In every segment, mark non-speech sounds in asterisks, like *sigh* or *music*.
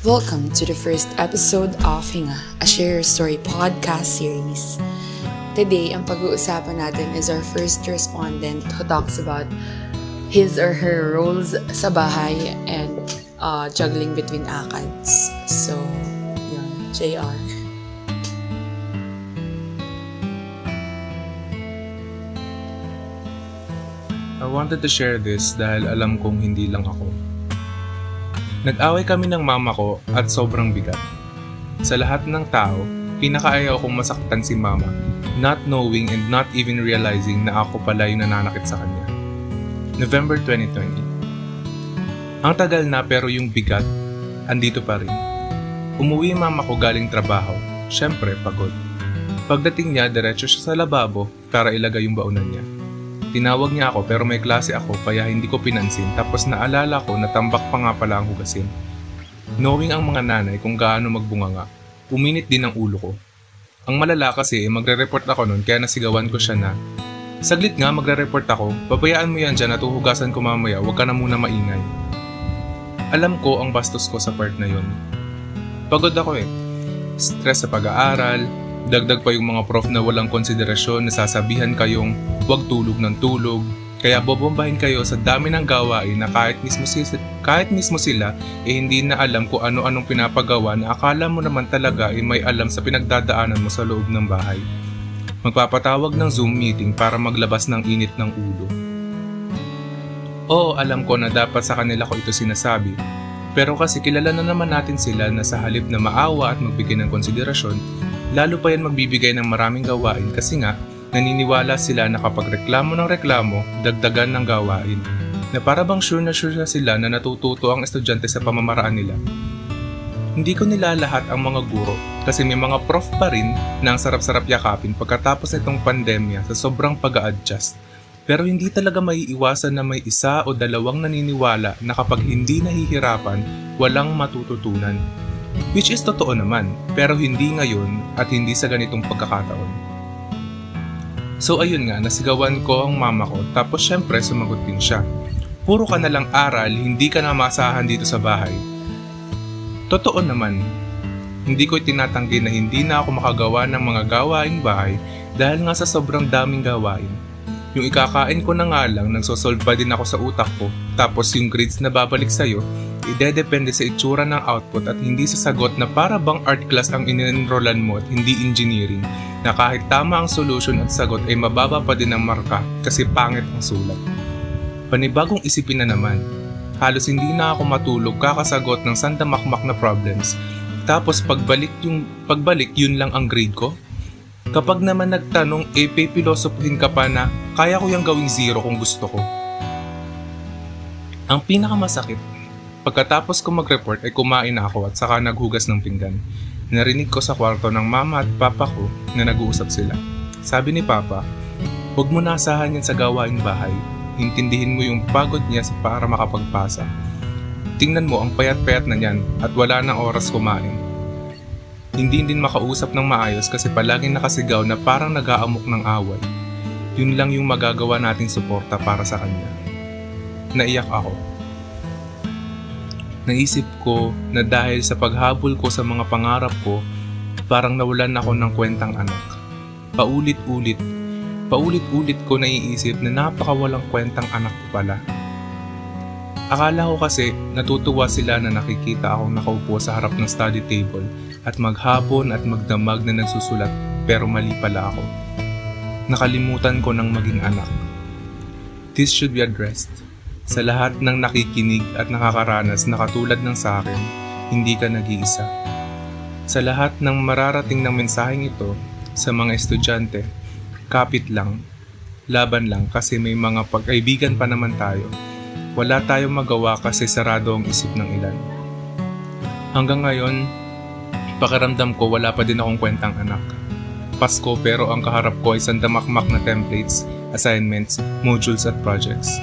Welcome to the first episode of Hinga, a Share Your Story podcast series. Today, ang pag-uusapan natin is our first respondent who talks about his or her roles sa bahay and uh, juggling between ACADS. So, yun, JR. I wanted to share this dahil alam kong hindi lang ako. Nag-away kami ng mama ko at sobrang bigat. Sa lahat ng tao, pinakaayaw kong masaktan si mama, not knowing and not even realizing na ako pala yung nananakit sa kanya. November 2020 Ang tagal na pero yung bigat, andito pa rin. Umuwi mama ko galing trabaho, syempre pagod. Pagdating niya, diretso siya sa lababo para ilagay yung baunan niya. Tinawag niya ako pero may klase ako kaya hindi ko pinansin tapos naalala ko na tambak pa nga pala ang hugasin. Knowing ang mga nanay kung gaano magbunga nga, uminit din ang ulo ko. Ang malala kasi eh, magre-report ako noon kaya nasigawan ko siya na Saglit nga magre-report ako, pabayaan mo yan dyan at uhugasan ko mamaya, huwag ka na muna maingay. Alam ko ang bastos ko sa part na yun. Pagod ako eh. Stress sa pag-aaral, Dagdag pa yung mga prof na walang konsiderasyon na sasabihan kayong huwag tulog ng tulog. Kaya bobombahin kayo sa dami ng gawain na kahit mismo, sila, kahit mismo sila eh hindi na alam kung ano-anong pinapagawa na akala mo naman talaga eh may alam sa pinagdadaanan mo sa loob ng bahay. Magpapatawag ng Zoom meeting para maglabas ng init ng ulo. Oo, alam ko na dapat sa kanila ko ito sinasabi. Pero kasi kilala na naman natin sila na sa halip na maawa at magbigay ng konsiderasyon, Lalo pa yan magbibigay ng maraming gawain kasi nga naniniwala sila na kapag reklamo ng reklamo, dagdagan ng gawain. Na para bang sure na sure sila na natututo ang estudyante sa pamamaraan nila. Hindi ko nila lahat ang mga guro kasi may mga prof pa rin na ang sarap-sarap yakapin pagkatapos nitong pandemya sa sobrang pag adjust Pero hindi talaga maiiwasan na may isa o dalawang naniniwala na kapag hindi nahihirapan, walang matututunan. Which is totoo naman, pero hindi ngayon at hindi sa ganitong pagkakataon. So ayun nga, nasigawan ko ang mama ko tapos syempre sumagot din siya. Puro ka na lang aral, hindi ka na masahan dito sa bahay. Totoo naman, hindi ko tinatanggi na hindi na ako makagawa ng mga gawaing bahay dahil nga sa sobrang daming gawain. Yung ikakain ko na nga lang, nagsosolve pa din ako sa utak ko. Tapos yung grades na babalik sa'yo, idedepende sa itsura ng output at hindi sa sagot na para bang art class ang inenrollan mo at hindi engineering na kahit tama ang solution at sagot ay mababa pa din ang marka kasi pangit ang sulat. Panibagong isipin na naman, halos hindi na ako matulog kakasagot ng sandamakmak na problems tapos pagbalik yung pagbalik yun lang ang grade ko. Kapag naman nagtanong, eh, pipilosopuhin ka pa na kaya ko yung gawing zero kung gusto ko. Ang pinakamasakit, Pagkatapos ko mag-report ay kumain ako at saka naghugas ng pinggan. Narinig ko sa kwarto ng mama at papa ko na nag-uusap sila. Sabi ni papa, huwag mo nasahan yan sa gawaing bahay. Intindihin mo yung pagod niya para makapagpasa. Tingnan mo ang payat-payat na niyan at wala nang oras kumain. Hindi din makausap ng maayos kasi palaging nakasigaw na parang nag-aamok ng away. Yun lang yung magagawa nating suporta para sa kanya. Naiyak ako Naisip ko na dahil sa paghabol ko sa mga pangarap ko, parang nawalan ako ng kwentang anak. Paulit-ulit, paulit-ulit ko naiisip na napakawalang kwentang anak ko pala. Akala ko kasi natutuwa sila na nakikita akong nakaupo sa harap ng study table at maghapon at magdamag na nagsusulat pero mali pala ako. Nakalimutan ko ng maging anak. This should be addressed. Sa lahat ng nakikinig at nakakaranas na katulad ng sa akin, hindi ka nag-iisa. Sa lahat ng mararating ng mensaheng ito, sa mga estudyante, kapit lang, laban lang kasi may mga pagkaibigan pa naman tayo. Wala tayong magawa kasi sarado ang isip ng ilan. Hanggang ngayon, pakiramdam ko wala pa din akong kwentang anak. Pasko pero ang kaharap ko ay sandamakmak na templates, assignments, modules at projects.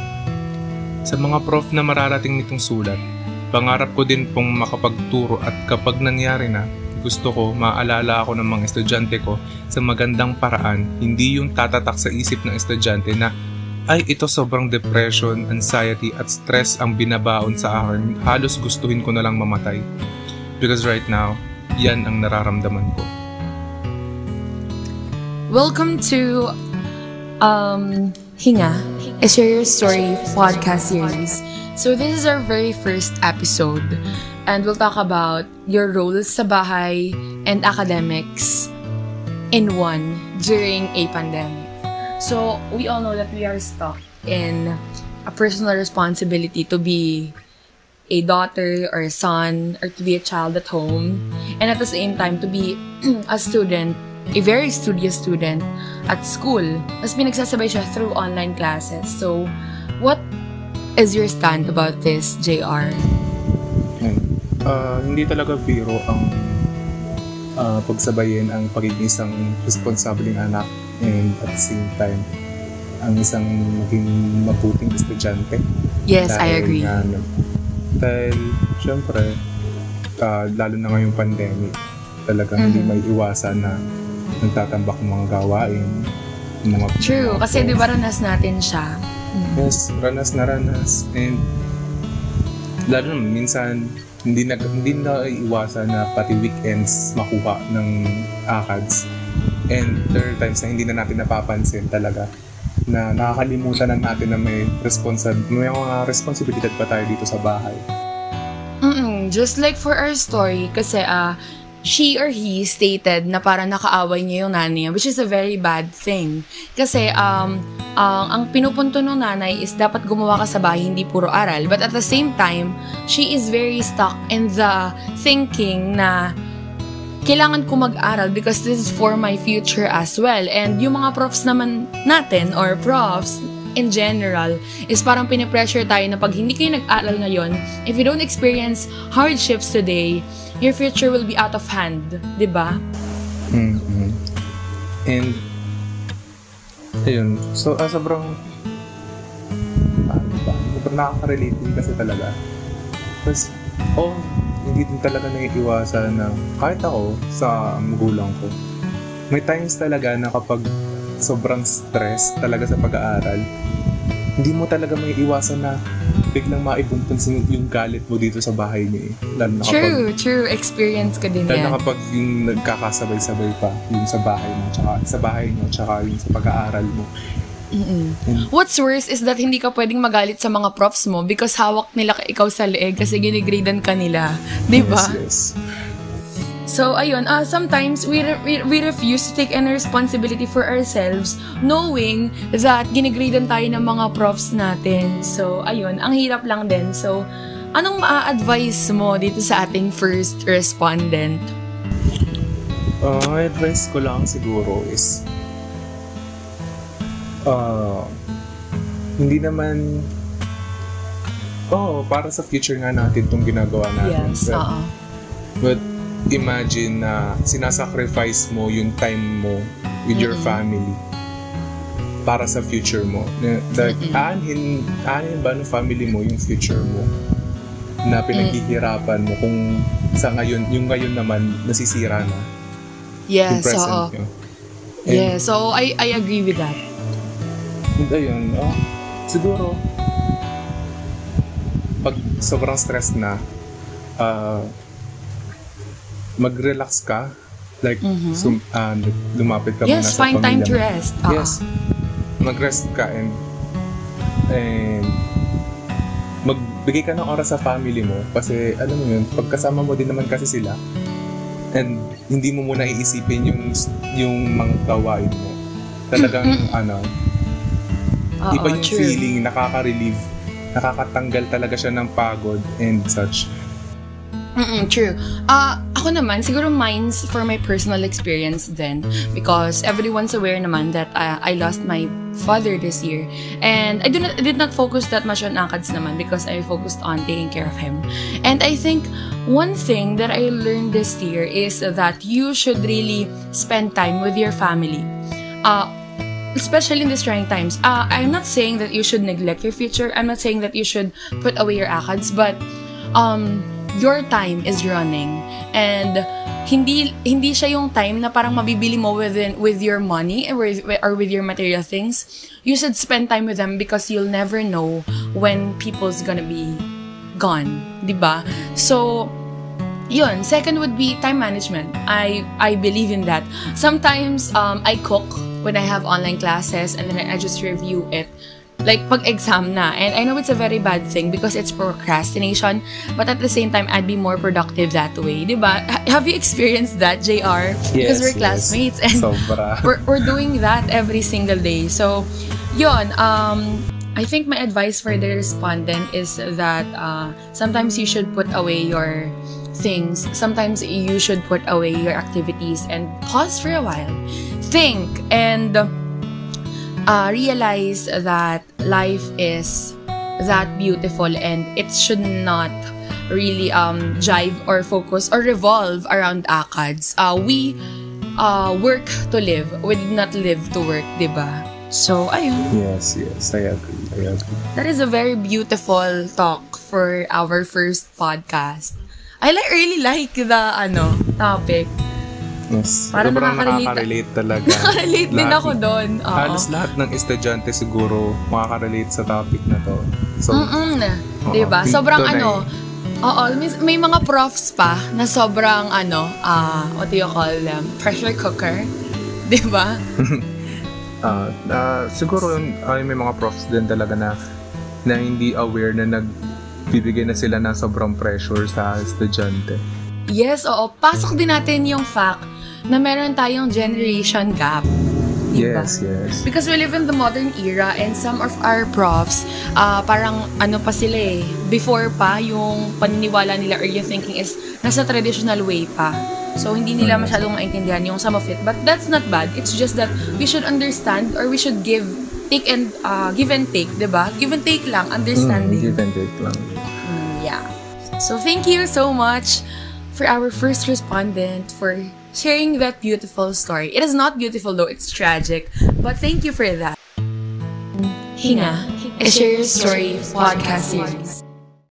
Sa mga prof na mararating nitong sulat, pangarap ko din pong makapagturo at kapag nangyari na, gusto ko maalala ako ng mga estudyante ko sa magandang paraan, hindi yung tatatak sa isip ng estudyante na ay ito sobrang depression, anxiety at stress ang binabaon sa akin, halos gustuhin ko na lang mamatay. Because right now, yan ang nararamdaman ko. Welcome to um, Hinga, a Share Your Story podcast series. So this is our very first episode and we'll talk about your roles sa bahay and academics in one during a pandemic. So we all know that we are stuck in a personal responsibility to be a daughter or a son or to be a child at home and at the same time to be *clears throat* a student a very studious student at school. Tapos pinagsasabay siya through online classes. So, what is your stand about this, JR? Uh, hindi talaga biro ang uh, pagsabayin ang pagiging isang responsabling anak and at the same time ang isang maging mabuting estudyante. Yes, dahil, I agree. Uh, dahil, syempre, uh, lalo na ngayong pandemic, talagang mm-hmm. hindi may iwasan na nagtatambak ng mga gawain. Mga True, mga kasi di ba ranas natin siya? Mm. Yes, ranas na ranas. And lalo naman, minsan, hindi na, hindi na iwasan na pati weekends makuha ng ACADS. And there are times na hindi na natin napapansin talaga na nakakalimutan na natin na may responsab may mga responsibilidad pa tayo dito sa bahay. Mm-mm, just like for our story, kasi uh, she or he stated na parang nakaaway niya yung nanay niya, which is a very bad thing. Kasi, um, uh, ang pinupunto ng nanay is dapat gumawa ka sa bahay, hindi puro aral. But at the same time, she is very stuck in the thinking na kailangan ko mag-aral because this is for my future as well. And yung mga profs naman natin, or profs, in general, is parang pinipressure tayo na pag hindi kayo nag-aral ngayon, if you don't experience hardships today, your future will be out of hand, di ba? Mm-hmm. And, ayun, so, uh, sobrang, ano ba, sobrang nakaka-relate din kasi talaga. Tapos, oh, hindi din talaga naiiwasan na kahit ako sa magulang ko, may times talaga na kapag sobrang stress talaga sa pag-aaral, hindi mo talaga may iwasan na biglang maibuntun yung galit mo dito sa bahay niyo eh. Lalo na kapag, true, true. Experience ko din lalo yan. Lalo na kapag yung nagkakasabay-sabay pa yung sa bahay mo, tsaka sa bahay mo, tsaka yung sa pag-aaral mo. Mm-mm. What's worse is that hindi ka pwedeng magalit sa mga profs mo because hawak nila ka ikaw sa leeg kasi ginigradean ka nila. Di ba? Yes, yes. So, ayun, uh, sometimes we, re- we, we refuse to take any responsibility for ourselves knowing that ginigradean tayo ng mga profs natin. So, ayun, ang hirap lang din. So, anong maa-advise mo dito sa ating first respondent? Uh, advice ko lang siguro is uh, hindi naman oh, para sa future nga natin itong ginagawa natin. Yes, oo. But imagine na sinasacrifice mo yung time mo with your mm-hmm. family para sa future mo. Like, mm-hmm. aanhin, aanhin ba ng family mo yung future mo na pinaghihirapan mo kung sa ngayon, yung ngayon naman nasisira na. Yes, yung present so, nyo. yeah, so I, I agree with that. And ayun, oh, siguro, pag sobrang stress na, uh, mag-relax ka. Like, mm-hmm. sum, uh, lumapit ka yes, muna sa find time to rest. Uh-huh. Yes. Mag-rest ka and and magbigay ka ng oras sa family mo kasi alam mo yun, pagkasama mo din naman kasi sila and hindi mo muna iisipin yung yung mga gawain mo. Talagang ano, Uh-oh, iba yung true. feeling, nakaka-relieve, nakakatanggal talaga siya ng pagod and such. Mm-mm, true. Uh, ako naman, siguro mine's for my personal experience then because everyone's aware naman that uh, I lost my father this year. And I, do not, did not focus that much on ACADS naman because I focused on taking care of him. And I think one thing that I learned this year is that you should really spend time with your family. Uh, especially in these trying times. Uh, I'm not saying that you should neglect your future. I'm not saying that you should put away your ACADS, but um, your time is running. And hindi hindi siya yung time na parang mabibili mo within with your money or with, or with your material things. You should spend time with them because you'll never know when people's gonna be gone di ba? So yun, second would be time management. I I believe in that. Sometimes um, I cook when I have online classes and then I just review it like pag exam na. And I know it's a very bad thing because it's procrastination, but at the same time I'd be more productive that way, 'di ba? *laughs* Have you experienced that, JR? because we're classmates and Sobra. *laughs* we're, we're doing that every single day. So, yon um I think my advice for the respondent is that uh, sometimes you should put away your things. Sometimes you should put away your activities and pause for a while. Think and uh, realize that life is that beautiful and it should not really um, jive or focus or revolve around ACADS. Uh, we uh, work to live. We did not live to work, di ba? So, ayun. Yes, yes. I agree. I agree. That is a very beautiful talk for our first podcast. I like, really like the ano topic. Yes. Parang Sobrang nakaka-relate- talaga. *laughs* Nakaka-relate din ako doon. Oo. Halos lahat ng estudyante siguro makaka-relate sa topic na to. So, Mm-mm. Oo. Diba? Sobrang na ano, oo, may, may mga profs pa na sobrang ano, ah, what do you call them? Pressure cooker. *laughs* Diba? *laughs* ah, ah, siguro yun, ay, may mga profs din talaga na na hindi aware na nagbibigay na sila ng sobrang pressure sa estudyante. Yes, oo. Pasok din natin yung fact na meron tayong generation gap. Diba? Yes, yes. Because we live in the modern era and some of our profs, ah parang ano pa sila eh, before pa yung paniniwala nila or yung thinking is nasa traditional way pa. So, hindi nila Mm. masyadong maintindihan yung some of it. But that's not bad. It's just that we should understand or we should give, take and, uh, give and take, 'di ba? Give and take lang, Mm, understanding. give and take lang. Mm, yeah. So thank you so much for our first respondent for sharing that beautiful story. It is not beautiful though, it's tragic. But thank you for that. Hinga, a Share Your Story podcast series.